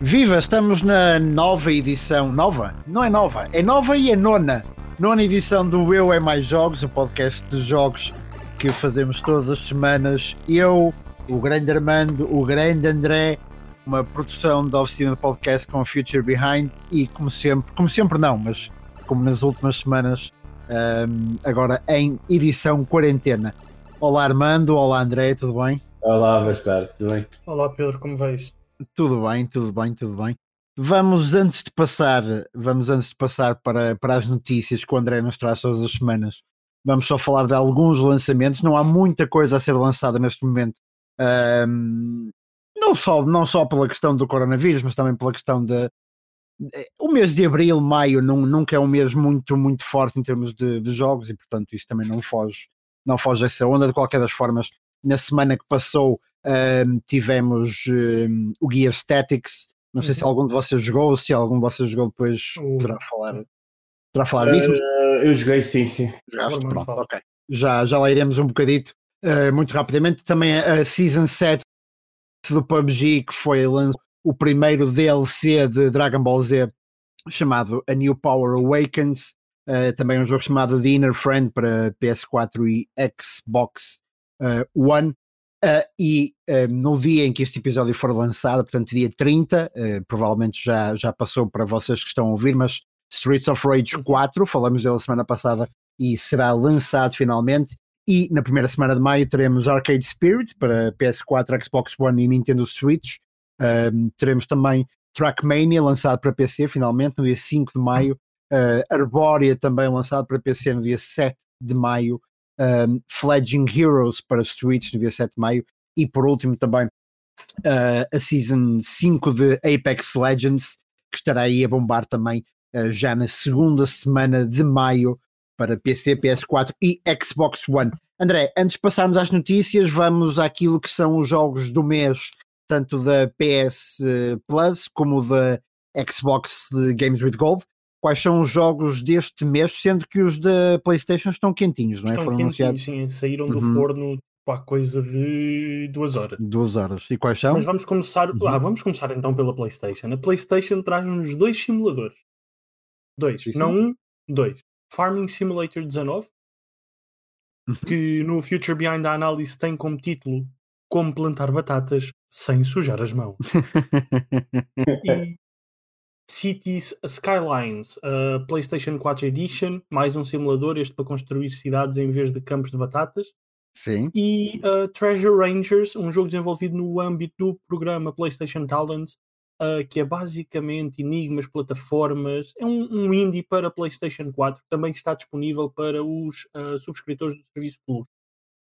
Viva, estamos na nova edição. Nova? Não é nova, é nova e é nona. Nona edição do Eu é Mais Jogos, o podcast de jogos que fazemos todas as semanas. Eu, o grande Armando, o grande André, uma produção da oficina de podcast com Future Behind e como sempre, como sempre não, mas como nas últimas semanas, um, agora em edição quarentena. Olá Armando, olá André, tudo bem? Olá, boa tarde, tudo bem? Olá Pedro, como vais? Tudo bem, tudo bem, tudo bem. Vamos antes de passar, vamos antes de passar para, para as notícias que o André nos traz todas as semanas. Vamos só falar de alguns lançamentos. Não há muita coisa a ser lançada neste momento. Um, não, só, não só pela questão do coronavírus, mas também pela questão de. O mês de abril, maio, não, nunca é um mês muito, muito forte em termos de, de jogos e, portanto, isso também não foge, não foge essa onda. De qualquer das formas, na semana que passou, um, tivemos um, o Gear Statics. Não sei uhum. se algum de vocês jogou, se algum de vocês jogou, depois uhum. poderá falar, poderá falar disso. Mas... Uh, eu joguei, sim, sim. Jogaste, pronto, ok. Já, já lá iremos um bocadito, uh, muito rapidamente. Também a, a Season 7 do PUBG, que foi o primeiro DLC de Dragon Ball Z, chamado A New Power Awakens. Uh, também um jogo chamado The Inner Friend para PS4 e Xbox One. Uh, e uh, no dia em que este episódio for lançado, portanto, dia 30, uh, provavelmente já, já passou para vocês que estão a ouvir, mas Streets of Rage 4, falamos dele semana passada e será lançado finalmente. E na primeira semana de maio teremos Arcade Spirit para PS4, Xbox One e Nintendo Switch. teremos também Trackmania lançado para PC finalmente no dia 5 de maio. Uh, Arborea também lançado para PC no dia 7 de maio um, Fledging Heroes para Switch no dia 7 de maio e por último também uh, a Season 5 de Apex Legends que estará aí a bombar também uh, já na segunda semana de maio para PC, PS4 e Xbox One. André, antes de passarmos às notícias, vamos àquilo que são os jogos do mês, tanto da PS Plus como da Xbox Games with Gold quais são os jogos deste mês, sendo que os da PlayStation estão quentinhos, não é? Estão Foram quentinhos, sim, saíram do uhum. forno há coisa de duas horas. Duas horas. E quais são? Mas vamos começar, uhum. ah, vamos começar então pela PlayStation. A PlayStation traz-nos dois simuladores. Dois, sim, sim. não um, dois. Farming Simulator 19, uhum. que no Future Behind the Analysis tem como título Como plantar batatas sem sujar as mãos. e Cities Skylines, uh, PlayStation 4 Edition, mais um simulador, este para construir cidades em vez de campos de batatas. Sim. E uh, Treasure Rangers, um jogo desenvolvido no âmbito do programa PlayStation Talent, uh, que é basicamente enigmas, plataformas. É um, um, indie para PlayStation 4, também está disponível para os uh, subscritores do Serviço Plus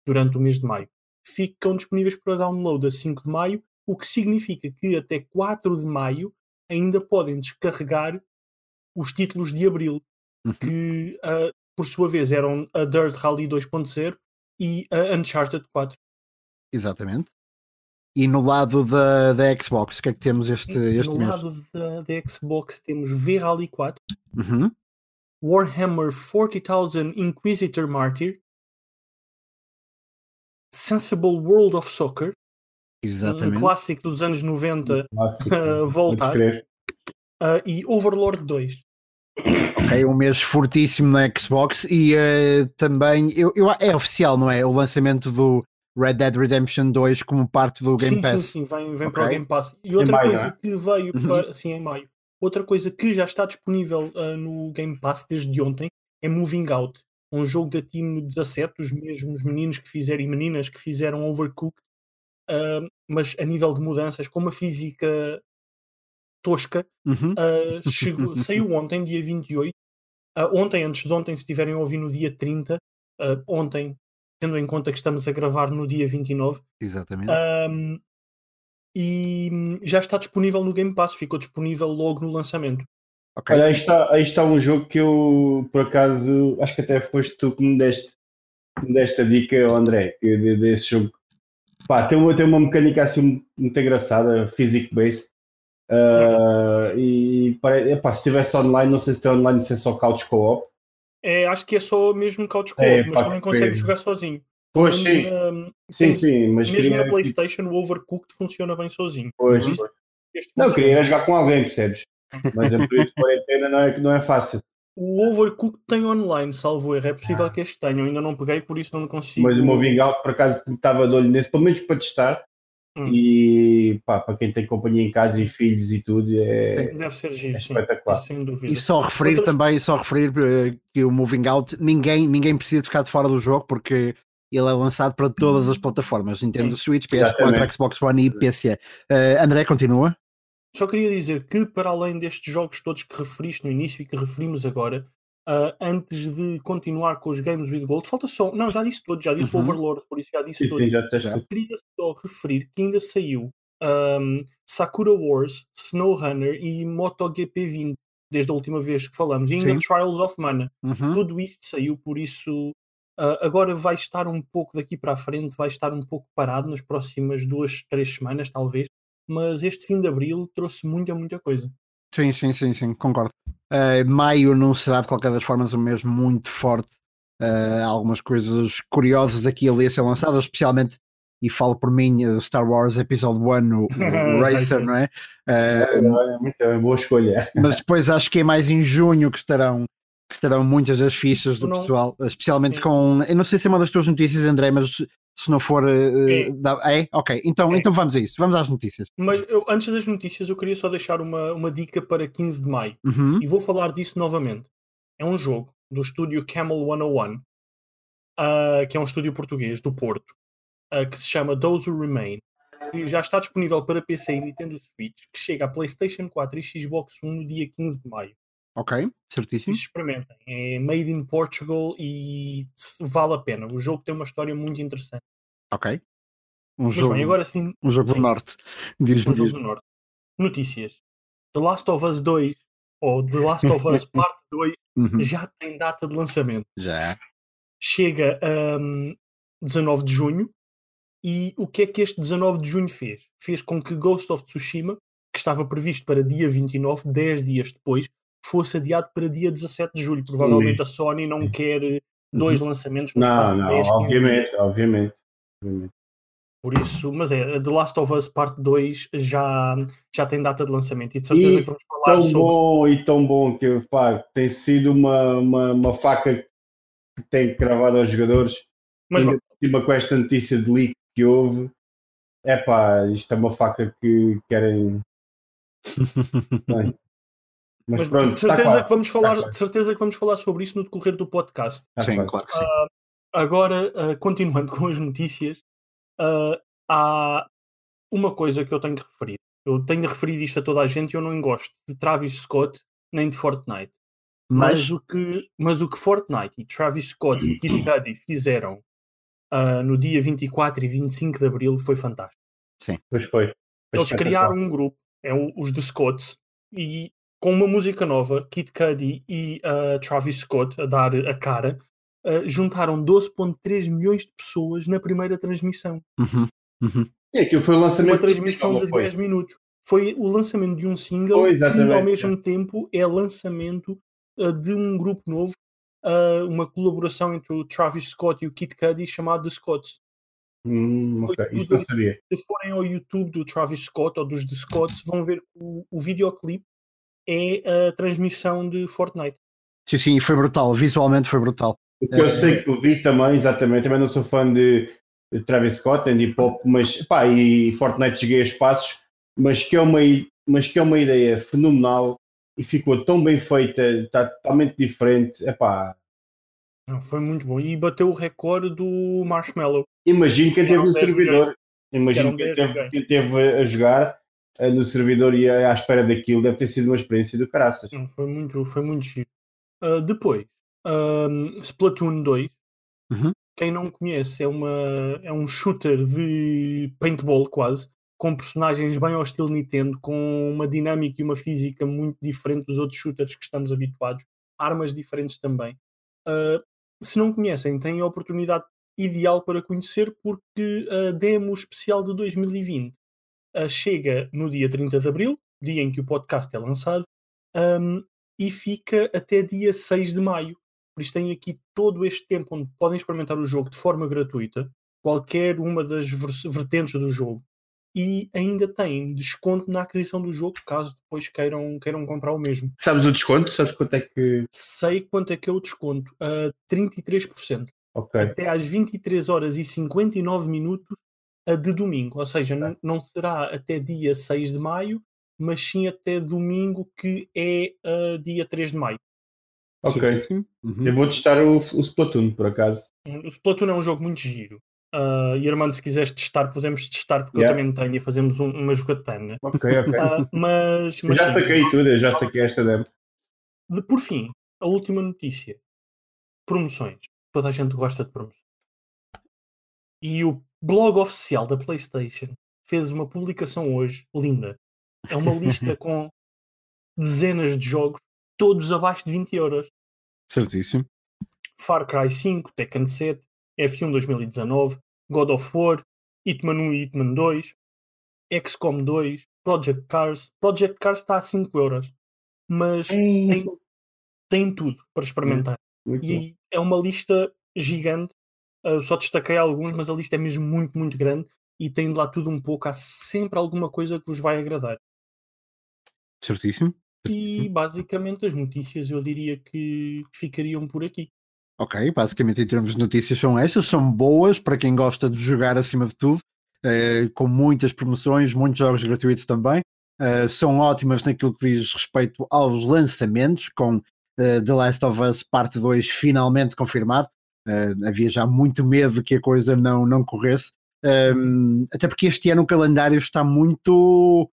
durante o mês de maio. Ficam disponíveis para download a 5 de maio, o que significa que até 4 de maio ainda podem descarregar os títulos de abril, uhum. que uh, por sua vez eram a Dirt Rally 2.0 e a Uncharted 4. Exatamente. E no lado da, da Xbox, o que é que temos este, este no mês? No lado da, da, Xbox temos V-Rally 4, uhum. Warhammer 40,000 Inquisitor Martyr, Sensible World of Soccer, Exatamente. um clássico dos anos 90 uh, voltar. Uh, e Overlord 2. Ok, um mês fortíssimo na Xbox e uh, também eu, eu, é oficial, não é? O lançamento do Red Dead Redemption 2 como parte do Game sim, Pass. Sim, sim, vem, vem okay. para o Game Pass. E outra maio, coisa é? que veio uhum. para. Sim, em maio. Outra coisa que já está disponível uh, no Game Pass desde ontem é Moving Out, um jogo da Team 17, os mesmos meninos que fizeram e meninas que fizeram Overcooked uh, mas a nível de mudanças, com uma física tosca, uhum. uh, chegou, saiu ontem, dia 28. Uh, ontem, antes de ontem, se estiverem a ouvir no dia 30, uh, ontem, tendo em conta que estamos a gravar no dia 29. Exatamente. Um, e já está disponível no Game Pass, ficou disponível logo no lançamento. Okay. Olha, aí está, aí está um jogo que eu, por acaso, acho que até foste tu que me deste, me deste a dica, André, desse jogo Pá, tem uma, tem uma mecânica assim muito engraçada, physics-based. Uh, e epá, se tivesse online, não sei se tem online, se é só couch co-op. É, acho que é só mesmo couch co-op, é, mas também consegue jogar sozinho. Pois sim. sim, sim, mas mesmo queria... na PlayStation o Overcooked funciona bem sozinho. Pois, este Não, funciona. queria jogar com alguém, percebes? Mas em período de quarentena não é, não é fácil. O Overcooked tem online, salvo erro. É possível que este tenha. Eu ainda não peguei, por isso não consigo. Mas o Moving Out, por acaso, estava de olho nesse, pelo menos para testar. Hum. E pá, para quem tem companhia em casa e filhos e tudo, é, Deve ser giro, é sim. espetacular. Sem dúvida. E só referir Outras- também, só referir eh, que o Moving Out, ninguém, ninguém precisa ficar de fora do jogo porque ele é lançado para todas as plataformas, Nintendo Switch, PS4, Exatamente. Xbox One e PC. Eh, André, continua? Só queria dizer que, para além destes jogos todos que referiste no início e que referimos agora, ah, antes de continuar com os Games with Gold, falta só. Não, já disse todos, já disse Uhum. o Overlord, por isso já disse Sim, todos. sim, já disseste. Queria só referir que ainda saiu ahm, Sakura Wars, SnowRunner e MotoGP 20, desde a última vez que falamos, e ainda Sim. Trials of Mana. Uhum. Tudo isto saiu, por isso ah, agora vai estar um pouco daqui para a frente, vai estar um pouco parado nas próximas duas, três semanas, talvez. Mas este fim de abril trouxe muita, muita coisa. Sim, sim, sim, sim, concordo. Eh, maio não será de qualquer das formas um mês muito forte. Há algumas coisas curiosas aqui e ali a ser lançadas, especialmente, e falo por mim, eh, Star Wars Episode 1, o, o Racer, não é? Eh, É muito é boa escolha. mas depois acho que é mais em junho que estarão, que estarão muitas das fichas do não- pessoal, especialmente Sim. com. Eu não sei se é uma das tuas notícias, André, mas se não for. É. dá- é? Ok, então, É. então vamos a isso, vamos às notícias. Mas eu, antes das notícias, eu queria só deixar uma, uma dica para 15 de maio. Uhum, E vou falar disso novamente. É um jogo do estúdio Camel 101, ah, que é um estúdio português do Porto, ah, que se chama Those Who Remain. Que já está disponível para PC e Nintendo Switch, que chega a PlayStation 4 e Xbox One no dia 15 de maio. Ok, certíssimo. Experimentem. É made in Portugal e vale a pena. O jogo tem uma história muito interessante. Ok. Um Mas jogo, bem, agora sim, um jogo do sim. Norte. Diz-me, um jogo diz do Norte. Notícias. The Last of Us 2 ou The Last of Us Parte 2 Uhum, já tem data de lançamento. Já. Chega a hum, 19 de junho. E o que é que este 19 de junho fez? Fez com que Ghost of Tsushima, que estava previsto para dia 29, 10 dias depois, fosse adiado para dia 17 de julho. Provavelmente a Sony não quer eh, dois lançamentos no espaço Não, de 10, não, 15 dias. obviamente, obviamente. obviamente. Por isso, mas é, The Last of Us Parte 2 já, já tem data de lançamento e de certeza E que vamos falar Tão sobre. bom e tão bom que pá, tem sido uma, uma, uma faca que tem cravado aos jogadores. Mas cima com esta notícia de leak que houve. É pá, isto é uma faca que querem. Mas, Mas pronto, de está certeza, quase, que vamos está falar, de certeza que vamos falar sobre isso no decorrer do podcast. está Sim, claro que sim. Agora, ah, continuando com as notícias, ah, há uma coisa que eu tenho que referir. Eu tenho referido isto a toda a gente e eu não gosto de Travis Scott nem de Fortnite. Mas, Mas, o, que, mas o que Fortnite e Travis Scott e Kid Cudi fizeram ah, no dia 24 e 25 de Abril foi fantástico. Pois foi. Foi Eles criaram um grupo, é o- os The Scotts, e com uma música nova, Kid Cudi e ah, Travis Scott a dar a cara, ah, juntaram 12.3 milhões de pessoas na primeira transmissão. Uhum, uhum. E aquilo foi o Uma lançamento do transmissão de não foi? 10 minutos. Foi o lançamento de um single Foi, que ao mesmo tempo é lançamento ah, de um grupo novo, ah, uma colaboração entre o Travis Scott e o Kid Cudi chamado The Scotts. Hum, ok, Foi isso não sabia. se forem ao YouTube do Travis Scott ou dos The Scotts, vão ver o, o videoclipe é a transmissão de Fortnite. Sim, sim, foi brutal. Visualmente foi brutal. O que eu É. sei que vi também, exatamente, também não sou fã de, Travis Scott, de hip hop, mas pá, e Fortnite cheguei a espaços, mas que é uma, mas que é uma ideia fenomenal e ficou tão bem feita, está totalmente diferente. Epá, Não, foi muito bom. E bateu o recorde do Marshmallow. imagino quem teve no 10 servidor, imagino quem 10 teve, quem teve a jogar no servidor e à espera daquilo, deve ter sido uma experiência do caraças. Não, foi muito, foi muito giro. Ah, depois, Splatoon 2. Uhum. Quem não conhece, é, uma, é um shooter de paintball quase, com personagens bem ao estilo Nintendo, com uma dinâmica e uma física muito diferente dos outros shooters que estamos habituados, armas diferentes também. Ah, se não conhecem, têm a oportunidade ideal para conhecer, porque a demo especial de 2020 ah, chega no dia 30 de abril, dia em que o podcast é lançado, ahm, e fica até dia 6 de maio. Por isso tem aqui todo este tempo onde podem experimentar o jogo de forma gratuita, qualquer uma das vertentes do jogo. e ainda tem desconto na aquisição do jogo, caso depois queiram, queiram comprar o mesmo. Sabes o desconto? Sabes quanto é que. Sei quanto é que é o desconto, a 33%. Ok. Até às 23 horas e 59 minutos a de domingo. Ou seja, não, não será até dia 6 de maio, mas sim até domingo, que é uh, dia 3 de maio. Ok. Certíssimo. Uhum. Eu vou testar o, o Splatoon, por acaso. O Splatoon é um jogo muito giro. Uh, e Armando, se quiseres testar, podemos testar, porque Yeah. eu também tenho e fazemos um- uma jogatana. Ok, ok. Ah, mas, Eu mas já sim, saquei tudo, eu já saquei esta demo. de- por fim, a última notícia: promoções. Toda a gente gosta de promoções. E o blog oficial da PlayStation fez uma publicação hoje linda. É uma lista com dezenas de jogos, todos abaixo de 20 euros. Certíssimo. Far Cry 5, Tekken 7, F1 2019, God of War, Hitman 1 e Hitman 2, XCOM 2, Project Cars. Project Cars está a 5 euros, mas tem, tem tudo para experimentar. Muito bom. E é uma lista gigante. Eu só destaquei alguns, mas a lista é mesmo muito, muito grande e tem de lá tudo um pouco. Há sempre alguma coisa que vos vai agradar. Certíssimo. E basicamente as notícias eu diria que ficariam por aqui. Ok, basicamente em termos de notícias são estas, são boas para quem gosta de jogar acima de tudo, eh, com muitas promoções, muitos jogos gratuitos também. Eh, são ótimas naquilo que diz respeito aos lançamentos, com eh, The Last of Us Parte 2 finalmente confirmado. Eh, havia já muito medo que a coisa não, não corresse. Um, até porque este ano o calendário está muito.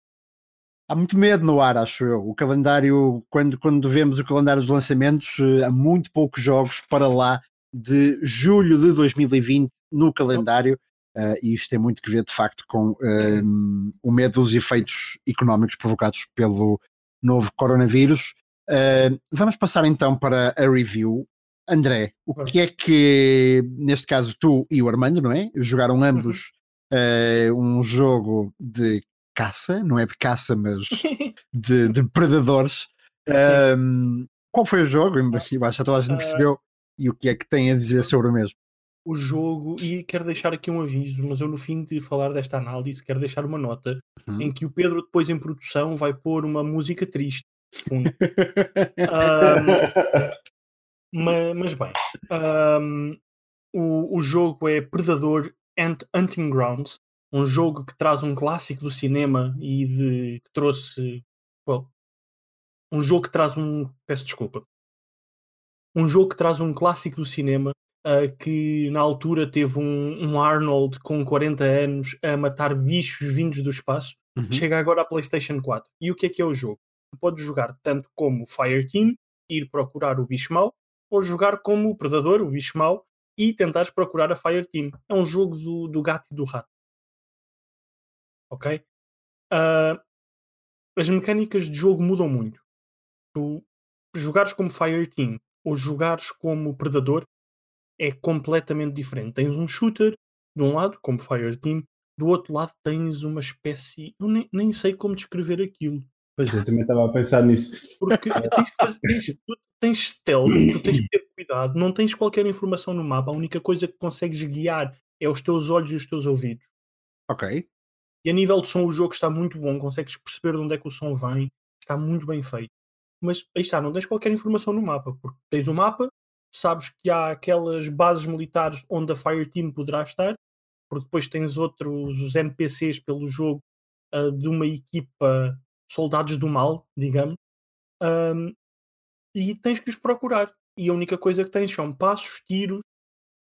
Há muito medo no ar, acho eu. O calendário, quando, quando vemos o calendário dos lançamentos, eh, há muito poucos jogos para lá de julho de 2020 no calendário. eh, e isto tem muito que ver, de facto, com um, o medo dos efeitos económicos provocados pelo novo coronavírus. Uh, vamos passar então para a review. André, o que é que, neste caso, tu e o Armando, não é? Jogaram ambos eh, um jogo de caça, não é de caça, mas de, de predadores. Um, qual foi o jogo? Eu acho que toda a gente Ah. percebeu. E o que é que tem a dizer sobre o mesmo? o jogo e quero deixar aqui um aviso, mas eu no fim de falar desta análise quero deixar uma nota Uhum. em que o Pedro depois em produção vai pôr uma música triste de fundo. Ahm, ma- mas, bem, ahm, o, o jogo é Predador Ant Hunting Grounds, um jogo que traz um clássico do cinema e de que trouxe well, um jogo que traz um peço desculpa um jogo que traz um clássico do cinema ah, que na altura teve um, um Arnold com 40 anos a matar bichos vindos do espaço Uhum. chega agora à PlayStation 4. E o que é que é o jogo? Tu podes jogar tanto como Fireteam, ir procurar o bicho mau, ou jogar como o Predador, o bicho mau, e tentares procurar a Fireteam. É um jogo do, do gato e do rato. Ok? Ah, as mecânicas de jogo mudam muito. Tu jogares como Fireteam ou jogares como Predador é completamente diferente. Tens um shooter de um lado, como Fireteam, do outro lado tens uma espécie. Eu nem, nem sei como descrever aquilo. Pois eu também estava a pensar nisso. Porque tens, que fazer- tens, stealth, tu tens que ter cuidado, não tens qualquer informação no mapa, a única coisa que consegues guiar é os teus olhos e os teus ouvidos. Ok. E a nível de som o jogo está muito bom, consegues perceber de onde é que o som vem, está muito bem feito. Mas aí está, não tens qualquer informação no mapa, porque tens o mapa, sabes que há aquelas bases militares onde a Fireteam poderá estar, porque depois tens outros os NPCs pelo jogo ah, de uma equipa soldados do mal, digamos, Ahm, e tens que os procurar. E a única coisa que tens são passos, tiros,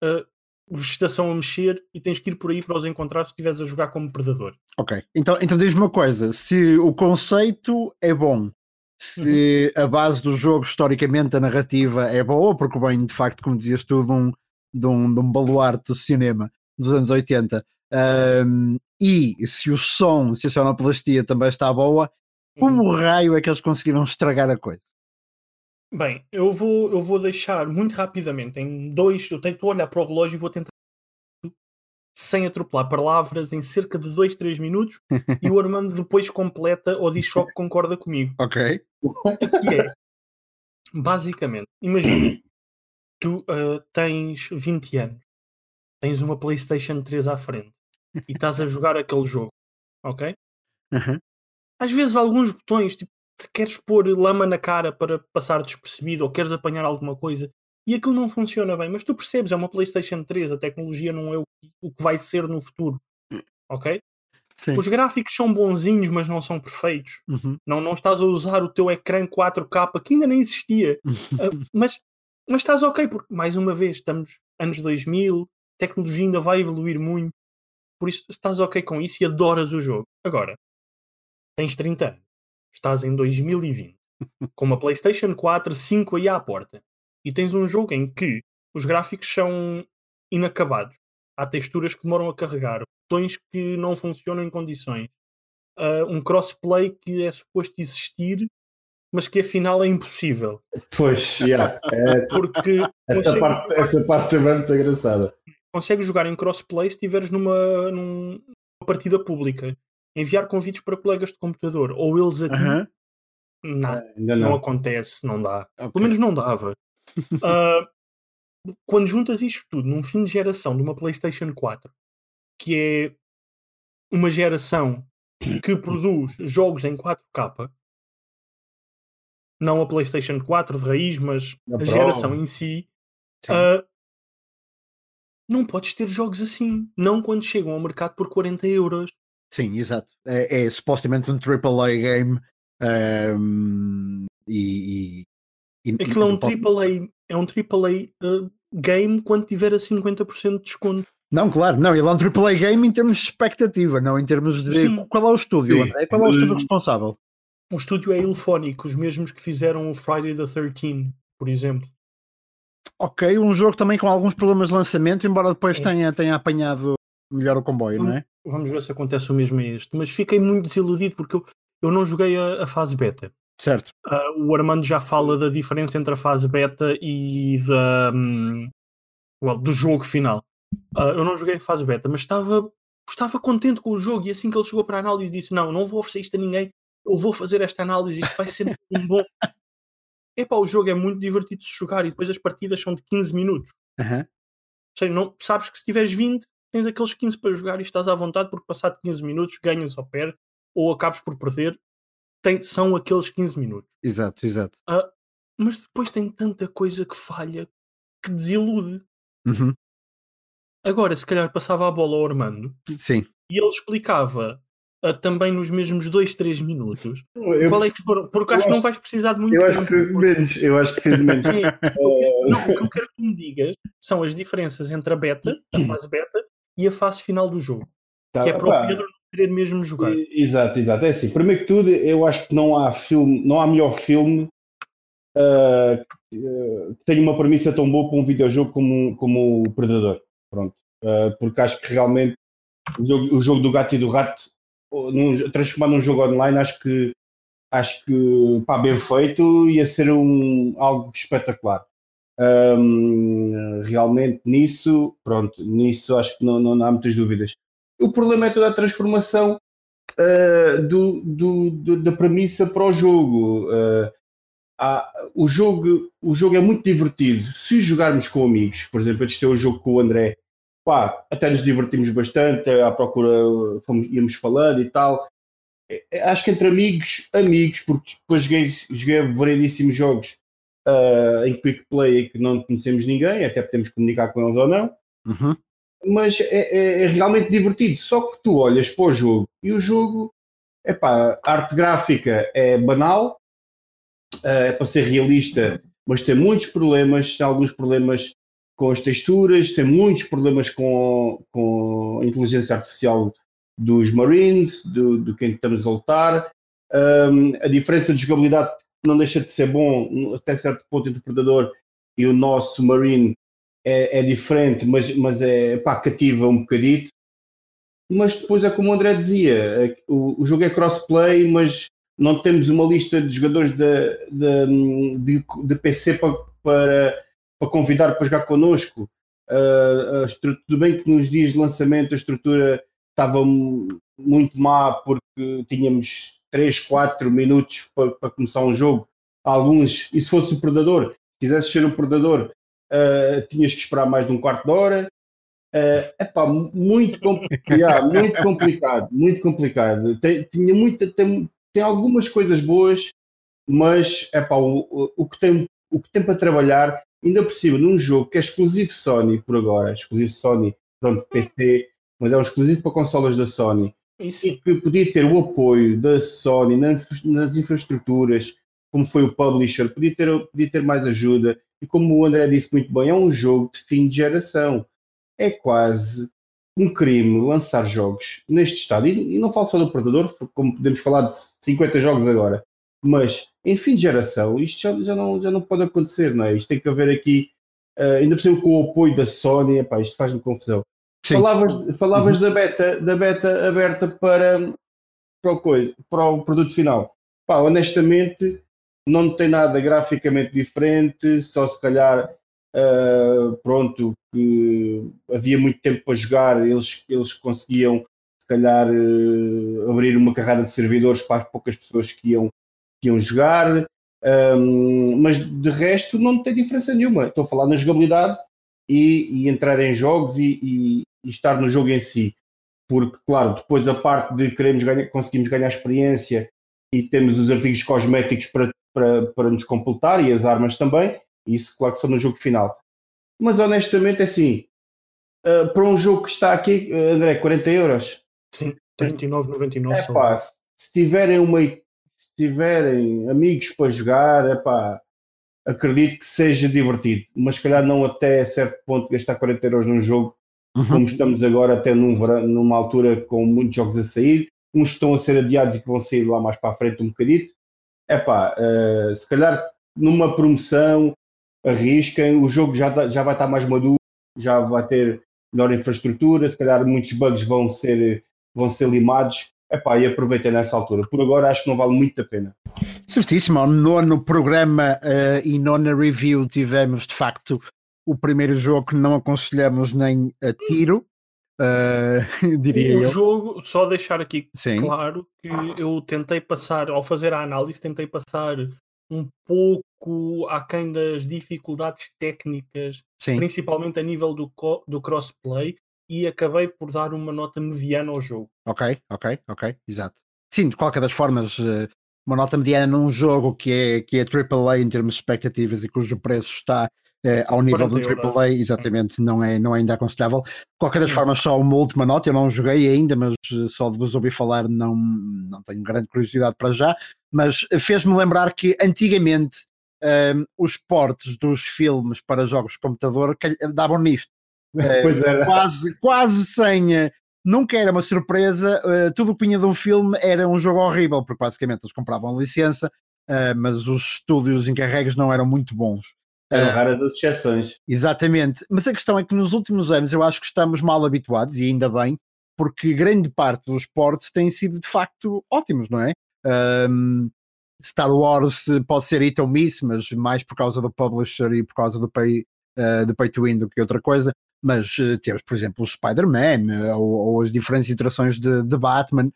ah, vegetação a mexer, e tens que ir por aí para os encontrar se estiveres a jogar como predador. Ok. Então, então diz-me uma coisa: se o conceito é bom, se a base do jogo, historicamente, a narrativa é boa, porque vem de facto, como dizias tu, de um, de um, de um baluarte do cinema dos anos 80, ahm, e se o som, se a sonoplastia também está boa, como raio é que eles conseguiram estragar a coisa? Bem, eu vou, eu vou deixar muito rapidamente em dois. Eu tento olhar para o relógio e vou tentar sem atropelar palavras em cerca de 2, 3 minutos e o Armando depois completa ou diz só que concorda comigo. Ok. Que é basicamente, imagina, tu ah, tens 20 anos, tens uma PlayStation 3 à frente e estás a jogar aquele jogo. ok? Uhum. Às vezes alguns botões, tipo, te queres pôr lama na cara para passar despercebido ou queres apanhar alguma coisa e aquilo não funciona bem, mas tu percebes, é uma PlayStation 3, a tecnologia não é o que, o que vai ser no futuro, ok? Sim. Os gráficos são bonzinhos, mas não são perfeitos. Uhum. Não, não estás a usar o teu ecrã 4K que ainda nem existia. Uh, mas, mas estás ok, porque mais uma vez estamos anos 2000, a tecnologia ainda vai evoluir muito, por isso estás ok com isso e adoras o jogo. Agora, tens 30 anos, estás em 2020, com uma PlayStation 4, 5 aí à porta, e tens um jogo em que os gráficos são inacabados, há texturas que demoram a carregar, botões que não funcionam em condições, uh, um crossplay que é suposto existir, mas que afinal é impossível. Pois, yeah. é, Porque essa, parte, essa parte também é muito engraçada. consegues jogar em crossplay se estiveres numa, num- numa partida pública. Enviar convites para colegas de computador ou eles a ti, nada, Ainda não não. acontece, não dá. Ok. Pelo menos não dava. Ah, quando juntas isto tudo num fim de geração de uma PlayStation 4, que é uma geração que produz jogos em 4K, não a PlayStation 4 de raiz, mas A a geração em si, ah, não podes ter jogos assim. Não quando chegam ao mercado por 40 euros. Sim, exato. É, é supostamente um AAA game ehm, e, e, e- Aquilo é um AAA, é um AAA ah, game quando tiver a 50% de desconto. Não, claro, não, ele é um AAA game em termos de expectativa, não em termos de Sim. qual é o estúdio, Sim. André? Qual é o estúdio Hum. responsável? O estúdio é Ilphonic, os mesmos que fizeram o Friday the 13, por exemplo. Ok, um jogo também com alguns problemas de lançamento, embora depois É. tenha, tenha apanhado melhor o comboio, não é? Vamos ver se acontece o mesmo a este. Mas fiquei muito desiludido porque eu, eu não joguei a, a fase beta. Certo. Ah, o Armando já fala da diferença entre a fase beta e da, hum, well, do jogo final. Ah, eu não joguei a fase beta, mas estava, estava contente com o jogo e assim que ele chegou para a análise disse: Não, não vou oferecer isto a ninguém, eu vou fazer esta análise, isto vai ser um bom. Epá, o jogo é muito divertido de se jogar e depois as partidas são de 15 minutos. Ou seja, não, sabes que se tiveres 20, tens aqueles 15 para jogar e estás à vontade, porque passado 15 minutos ganhas ou perdes, ou acabas por perder. Tem, são aqueles 15 minutos. Exato, exato. Mas depois tem tanta coisa que falha que desilude. Uhum. Agora, se calhar passava a bola ao Armando Sim. e ele explicava ah, também nos mesmos 2, 3 minutos Eu, qual é que foram. Porque acho que não vais precisar de muito eu acho que tempo, preciso de porque- menos. Eu acho que preciso de menos. Eh, Não, o que eu quero que me digas são as diferenças entre a beta, a fase beta, e a fase final do jogo. tá, que é para o Pedro não querer mesmo jogar. Exato, exato. É assim, primeiro que tudo, eu acho que não há filme, não há melhor filme ah, que ah, tenha uma premissa tão boa para um videojogo como, como o Predador. Pronto. Ah, porque acho que realmente o jogo, o jogo do gato e do rato, num- transformado num jogo online, acho que acho que pá, bem feito ia ser um, algo espetacular. Ahm, realmente nisso, pronto, nisso acho que não, não há muitas dúvidas. O problema é toda a transformação ah, do, do- do- da premissa para o jogo. Ah, há- o jogo. O jogo é muito divertido se jogarmos com amigos. Por exemplo, eu testei o jogo com o André, pá, até nos divertimos bastante, à procura fomos, íamos falando e tal. É, Acho que entre amigos, amigos, porque depois joguei, joguei variedíssimos jogos ah, em quick play em que não conhecemos ninguém, até podemos comunicar com eles ou não Uhum. mas é, é- é realmente divertido. Só que tu olhas para o jogo e o jogo, epá, a arte gráfica é banal, eh, é para ser realista, mas tem muitos problemas, tem alguns problemas com as texturas, tem muitos problemas com, com a inteligência artificial dos Marines, do, do quem estamos a lutar. Um, a diferença de jogabilidade não deixa de ser bom até certo ponto entre o Predador e o nosso Marine é, é diferente, mas, mas é pá, cativa um bocadito. Mas depois é como o André dizia: é o, o jogo é crossplay, mas não temos uma lista de jogadores de, de, de, de PC para, para, para convidar para jogar connosco. Uh, tudo bem que nos dias de lançamento a estrutura estava mu- muito má porque tínhamos 3, 4 minutos para, para começar um jogo. Alguns, e se fosse o Predador, se quisesse ser o Predador, Uh, tinhas que esperar mais de um quarto de hora. Uh, epá, muito, yeah, muito complicado, muito complicado. Tem, tinha muita, tem, tem algumas coisas boas, mas epá, o, o, que tem, o que tem para trabalhar, ainda por cima, num jogo que é exclusivo Sony por agora, exclusivo Sony, pronto, PC, mas é um exclusivo para consolas da Sony, Isso. e que podia ter o apoio da Sony nas, nas infraestruturas, como foi o publisher, podia ter, podia ter mais ajuda, e como o André disse muito bem, é um jogo de fim de geração é quase um crime lançar jogos neste estado. E, e não falo só do Predador, como podemos falar de 50 jogos agora, mas em fim de geração, isto já, já, não, já não pode acontecer, não é? Isto tem que haver aqui, uh, ainda por cima com o apoio da Sony, epá, isto faz-me confusão. Sim. Falavas, falavas uhum. da, beta, da beta aberta para, para, o coisa, para o produto final. Pá, honestamente, não tem nada graficamente diferente, só se calhar uh, pronto, que havia muito tempo para jogar, eles, eles conseguiam se calhar uh, abrir uma carrada de servidores para as poucas pessoas que iam, que iam jogar, um, mas de resto não tem diferença nenhuma. Estou a falar na jogabilidade e, e entrar em jogos e, e, e, estar no jogo em si. Porque, claro, depois a parte de queremos ganhar, conseguimos ganhar experiência e temos os artigos cosméticos para, para, para nos completar e as armas também, isso, claro que só no jogo final. Mas honestamente, é assim, uh, para um jogo que está aqui, uh, André, 40 euros. Sim, 39,99. É pá, se, se tiverem uma se tiverem amigos para jogar, é pá, acredito que seja divertido, mas se calhar não até certo ponto gastar 40 euros num jogo, uhum. como estamos agora até num verão, numa altura com muitos jogos a sair, uns estão a ser adiados e que vão sair lá mais para a frente um bocadito. É pá, uh, se calhar numa promoção arrisquem, o jogo já, já vai estar mais maduro, já vai ter melhor infraestrutura, se calhar muitos bugs vão ser, vão ser limados. Epá, e aproveitem nessa altura. Por agora acho que não vale muito a pena. Certíssimo. No, no programa uh, e nona review tivemos de facto o primeiro jogo que não aconselhamos nem a tiro. Uh, diria o eu. jogo, só deixar aqui Sim. claro que eu tentei passar, ao fazer a análise, tentei passar um pouco aquém das dificuldades técnicas, Sim. principalmente a nível do, do crossplay, e acabei por dar uma nota mediana ao jogo. Ok, ok, ok, exato. Sim, de qualquer das formas, eh, uma nota mediana num jogo que é, que é AAA em termos de expectativas e cujo preço está eh, ao nível do AAA, exatamente, não é, não é ainda aconselhável. De qualquer das formas, só uma última nota, eu não joguei ainda, mas eh, só de vos ouvir falar não, não tenho grande curiosidade para já, mas fez-me lembrar que antigamente um, ehm, os portes dos filmes para jogos de computador davam nisto. pois era. Quase, quase sem. Eh, nunca era uma surpresa, uh, tudo o que vinha de um filme era um jogo horrível, porque basicamente eles compravam licença, uh, mas os estúdios encarregues não eram muito bons. Eram raras as exceções. Exatamente, mas a questão é que nos últimos anos eu acho que estamos mal habituados, e ainda bem, porque grande parte dos portes têm sido de facto ótimos, não é? Um, Star Wars pode ser hit ou miss, mas mais por causa do publisher e por causa do pay, uh, do pay to win do que outra coisa. Mas uh, temos, por exemplo, o Spider-Man uh, ou, ou, as diferentes iterações de, de Batman.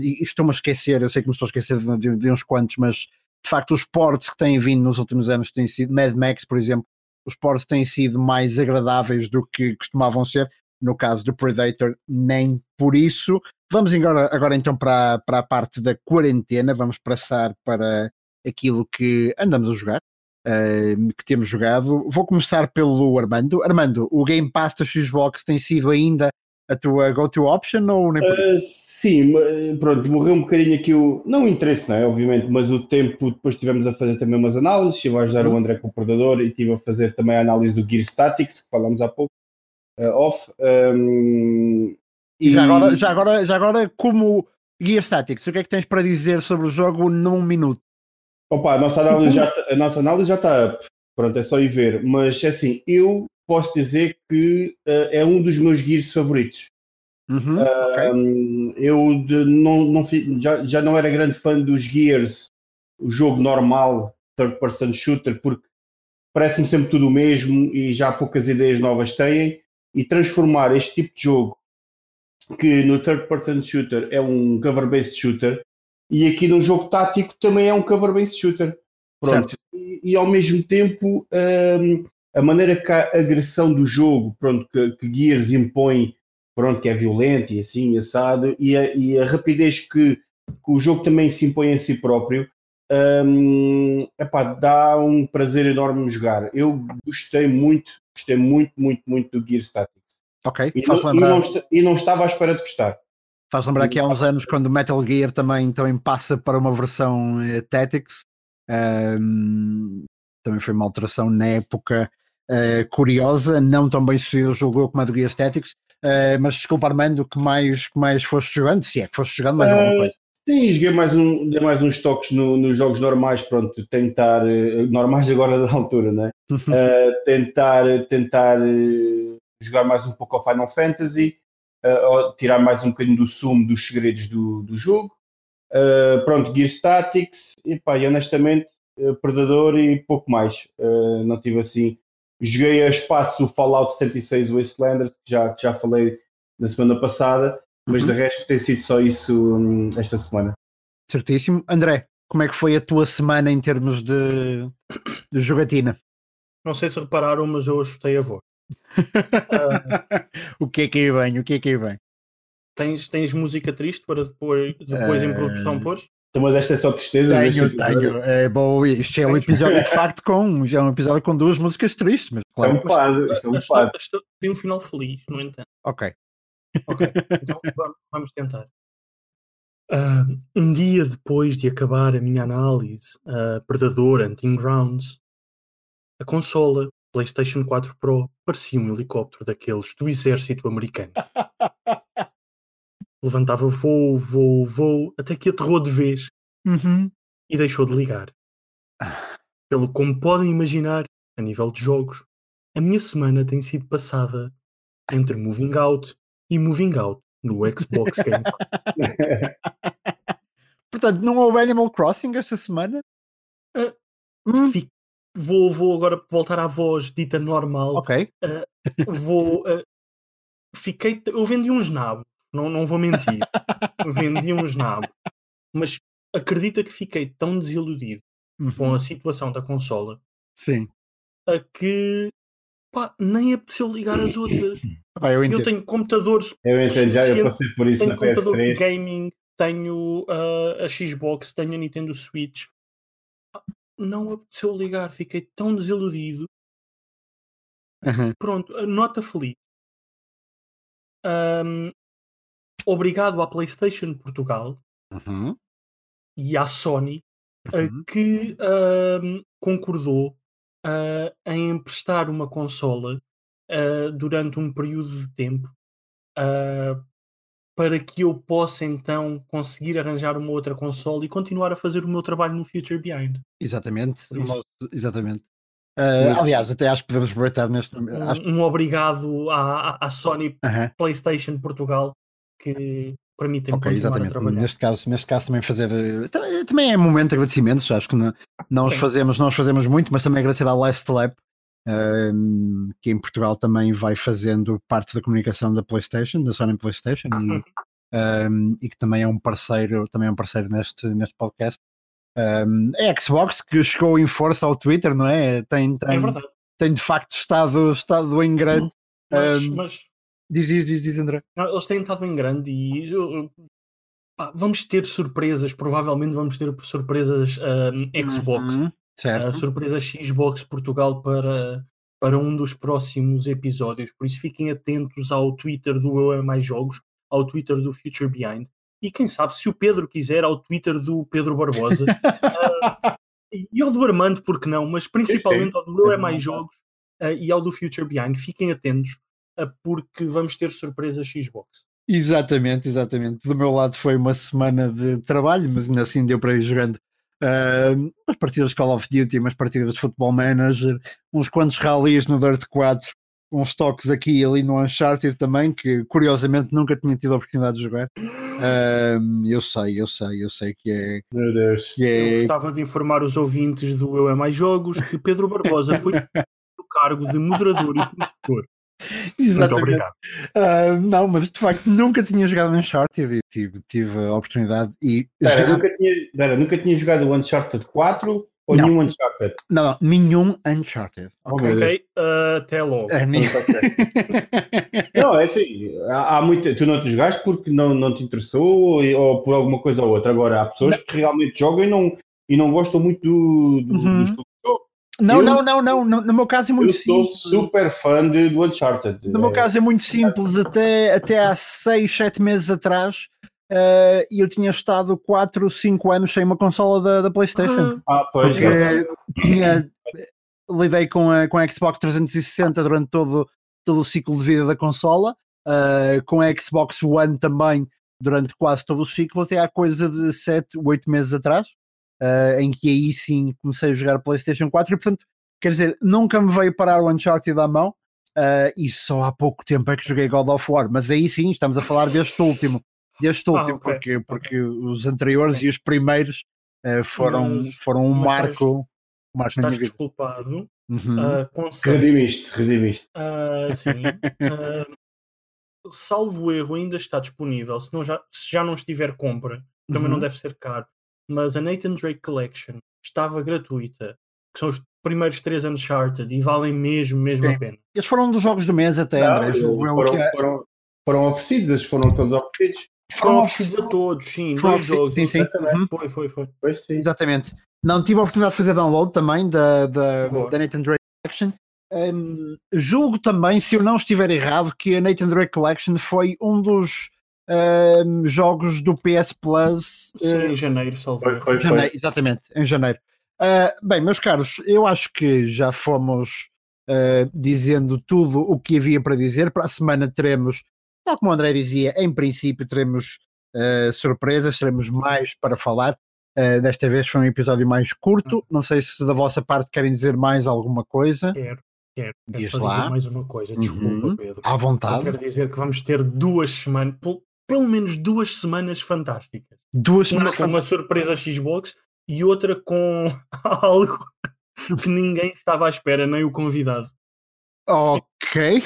e estou-me a esquecer, eu sei que me estou a esquecer de, de, de, uns quantos, mas de facto os ports que têm vindo nos últimos anos têm sido, Mad Max, por exemplo, os ports têm sido mais agradáveis do que costumavam ser. No caso do Predator, nem por isso. Vamos agora, agora então para, para a parte da quarentena, vamos passar para aquilo que andamos a jogar, uh, que temos jogado. Vou começar pelo Armando. Armando, o Game Pass da Xbox tem sido ainda a tua go-to option ou nem uh, Sim, pronto, morreu um bocadinho aqui o. Não o interesse, não é? Obviamente, mas o tempo, depois estivemos a fazer também umas análises. Estive a ajudar uhum. o André com o Predador e estive a fazer também a análise do Gear Statics, que falamos há pouco, uh, off. Um, e já agora, já agora, já agora como Gear Statics, o que é que tens para dizer sobre o jogo num minuto? Opa, a nossa análise já, a nossa análise já está up. Pronto, é só ir ver. Mas assim, eu posso dizer que uh, é um dos meus gears favoritos. Uhum, uh, okay. Eu de, não, não, já, já não era grande fã dos Gears, o jogo normal, third person shooter, porque parece-me sempre tudo o mesmo e já poucas ideias novas têm. E transformar este tipo de jogo que no third person shooter é um cover-based shooter e aqui no jogo tático também é um cover-based shooter. Pronto. E, e, ao mesmo tempo um, a maneira que a agressão do jogo, pronto, que, que Gears impõe, pronto, que é violento e assim, assado, e a, e a rapidez que, que, o jogo também se impõe a si próprio, um, epá, dá um prazer enorme jogar. Eu gostei muito, gostei muito, muito, muito do Gears Tactics. Ok, e, não, lembrar... e, não, e não estava à espera de gostar. Faz lembrar que há uns anos, quando Metal Gear também, também passa para uma versão uh, Tactics, um, também foi uma alteração na época uh, curiosa, não tão bem sucedido o jogo como a do Gear Tactics, uh, mas desculpa Armando, que mais, que mais foste jogando, se é que foste jogando mais alguma coisa. Sim, joguei mais, um, dei mais uns toques no, nos jogos normais, pronto, tentar, normais agora da altura, né? tentar, tentar jogar mais um pouco ao Final Fantasy, uh, tirar mais um bocadinho do sumo dos segredos do, do jogo. Uh, pronto, Gear Statics, e pá, e honestamente, uh, Predador e pouco mais. Uh, não tive assim. Joguei a espaço o Fallout 76 Wastelanders, que já, que já falei na semana passada, mas uhum. de resto tem sido só isso um, esta semana. Certíssimo. André, como é que foi a tua semana em termos de, de jogatina? Não sei se repararam, mas eu ajustei a voz. o que é que aí vem? O que é que aí vem? Tens, tens música triste para depois, depois uh... em produção pôr? Então, mas esta é só tristeza. Tenho, tenho. É, bom, isto é um episódio de facto com, já é um episódio com duas músicas tristes, mas claro. É um fado, isto é um fado. Tem um final feliz, no entanto. Ok. Ok, então vamos, vamos tentar. Uh, um dia depois de acabar a minha análise, uh, Predador Hunting Grounds, a consola PlayStation 4 Pro parecia um helicóptero daqueles do exército americano. Levantava voo, voo, voo, até que aterrou de vez uhum. e deixou de ligar. Pelo como podem imaginar, a nível de jogos, a minha semana tem sido passada entre Moving Out e Moving Out no Xbox Game Portanto, não houve Animal Crossing esta semana? Uh, hum vou, vou agora voltar à voz dita normal. Ok. Uh, vou. Uh, fiquei. Eu vendi uns nabos, não, não vou mentir. vendi uns nabos. Mas acredita que fiquei tão desiludido uhum. com a situação da consola. Sim. A que pá, nem apeteceu ligar as outras. Ah, eu, eu, tenho computadores. Eu entendo, já eu passei por isso tenho na computador PS3. de gaming, tenho uh, a Xbox, tenho a Nintendo Switch não apeteceu ligar, fiquei tão desiludido. Uhum. Pronto, nota feliz. Um, obrigado à PlayStation Portugal uhum. e à Sony uhum. que um, concordou uh, em emprestar uma consola uh, durante um período de tempo uh, para que eu possa então conseguir arranjar uma outra console e continuar a fazer o meu trabalho no Future Behind. Exatamente, exatamente. Uh, aliás, até acho que podemos aproveitar neste um, acho... um obrigado à, à Sony uh -huh. PlayStation Portugal que permitem okay, exatamente. a trabalhar. Neste caso, neste caso também fazer eh, também é momento de agradecimentos, acho que não, não os fazemos, não os fazemos muito, mas também agradecer à Last Lab um, que em Portugal também vai fazendo parte da comunicação da PlayStation, da Sony PlayStation, e, um, e que também é um parceiro, também é um parceiro neste, neste podcast. Um, é a Xbox que chegou em força ao Twitter, não é? Tem, tem, é tem de facto estado, estado em grande. Mas, mas... Diz, diz, diz, diz, André. Eles têm estado em grande e pá, vamos ter surpresas, provavelmente vamos ter surpresas um, Xbox. Uhum. Certo. A surpresa Xbox Portugal para, para um dos próximos episódios. Por isso fiquem atentos ao Twitter do Eu é Mais Jogos, ao Twitter do Future Behind. E quem sabe, se o Pedro quiser, ao Twitter do Pedro Barbosa. uh, e ao do Armando, porque não? Mas principalmente ao do Eu é Mais Jogos uh, e ao do Future Behind. Fiquem atentos, uh, porque vamos ter surpresa Xbox. Exatamente, exatamente. Do meu lado foi uma semana de trabalho, mas ainda assim deu para ir jogando Uh, umas partidas de Call of Duty, umas partidas de Football Manager, uns quantos rallies no Dirt 4, uns toques aqui e ali no Uncharted também, que curiosamente nunca tinha tido a oportunidade de jogar. Uh, eu sei, eu sei, eu sei que é. Meu Deus. Que é... Eu gostava de informar os ouvintes do Eu é Mais Jogos que Pedro Barbosa foi do cargo de moderador e produtor Exatamente. Muito obrigado. Uh, não, mas de facto nunca tinha jogado Uncharted e tive, tive a oportunidade e. Pera, já... nunca, tinha, pera, nunca tinha jogado o Uncharted 4 Ou Não. nenhum Uncharted? Não, não, nenhum Uncharted. Oh, Ok. meu Deus. Ok, uh, até logo. É, nem- Não, é assim, há, há muita, tu não te jogaste porque não, não te interessou ou, ou por alguma coisa ou outra. Agora, há pessoas que realmente jogam e não, e não gostam muito do, do, Uhum. do estilo de jogo. Não, Eu- não, não, não, no, meu caso é Eu muito sou simples. super fã de, do Uncharted. No meu É, caso é muito simples, até, até há 6, 7 meses atrás eh, eu tinha estado 4, 5 anos sem uma consola da, da Playstation. Ah, Ah, pois, é. tinha, lidei com a, com a Xbox 360 durante todo, todo o ciclo de vida da consola, eh, com a Xbox One também durante quase todo o ciclo, até há coisa de 7, 8 meses atrás, eh, em que aí sim comecei a jogar PlayStation 4 e portanto, quer dizer, nunca me veio parar o Uncharted à mão. eh, e só há pouco tempo é que joguei God of War, mas aí sim estamos a falar deste último, deste Ah, último, ok, porque, porque os anteriores e os primeiros eh, foram, Mas- foram um mas marco, um marco estás desculpado. Uhum. Uh, conselho. Redimiste, redimiste. Uh, sim. Uh, salvo erro, ainda está disponível. Se, não já, se já não estiver compra, também não Uhum. deve ser caro. Mas a Nathan Drake Collection estava gratuita. Que são os primeiros três Uncharted e valem mesmo, mesmo Sim. a pena. Estes foram um dos jogos do mês até, Não, André. foram, é- foram, foram oferecidos, foram todos oferecidos. Foram oferecidos a todos, sim. foram Dois jogos. Sim, sim. Uhum. Foi, foi, foi. Pois sim. Exatamente. Não tive a oportunidade de fazer download também da, da, da Nathan Drake Collection. Hum, julgo também, se eu não estiver errado, que a Nathan Drake Collection foi um dos hum, jogos do PS Plus Sim, eh, em janeiro, salvo Foi, foi. janeiro, exatamente, em janeiro. Ah, bem, meus caros, eu acho que já fomos ah, dizendo tudo o que havia para dizer. Para a semana teremos, tal como o André dizia, em princípio teremos ah, surpresas, teremos mais para falar. Desta vez foi um episódio mais curto. Não sei se da vossa parte querem dizer mais alguma coisa. Quero, quero. quero Diz dizer lá. mais uma coisa. Desculpa, Uhum. Pedro. À Eu vontade. quero dizer que vamos ter duas semanas, pelo menos duas semanas fantásticas. Duas Uma semanas. com uma surpresa Xbox e outra com algo que ninguém estava à espera, nem o convidado. Ok.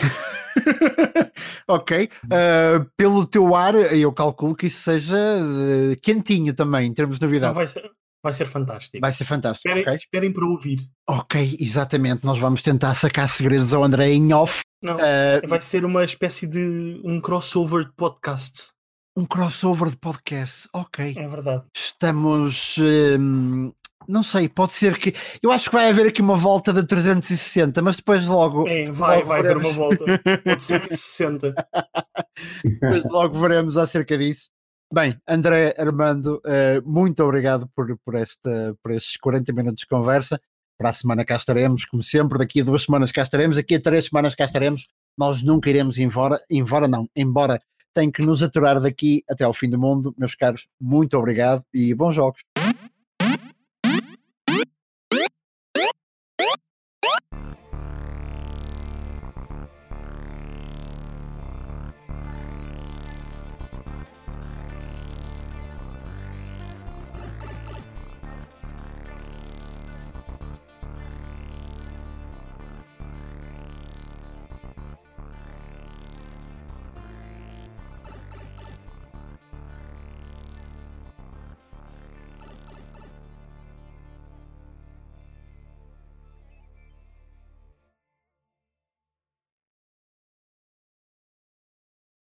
ok. Ah, pelo teu ar, eu calculo que isso seja eh, quentinho também, em termos de Não, novidade. vai, ser, vai ser fantástico. Vai ser fantástico. esperem, ok? esperem para ouvir. Ok, exatamente. Nós vamos tentar sacar segredos ao André em off. Não, Ah, vai ser uma espécie de um crossover de podcasts. Um crossover de podcast. Ok. É verdade. Estamos. hum, não sei, pode ser que. Eu acho que vai haver aqui uma volta de 360, mas depois logo, É, vai, logo vai ter uma volta. Ou de 160. depois logo veremos acerca disso. Bem, André Armando, eh, muito obrigado por, por, esta, por estes 40 minutos de conversa. Para a semana cá estaremos, como sempre. Daqui a duas semanas cá estaremos. Daqui a três semanas cá estaremos. Nós nunca iremos embora, embora não, embora tem que nos aturar daqui até ao fim do mundo. Meus caros, muito obrigado e bons jogos.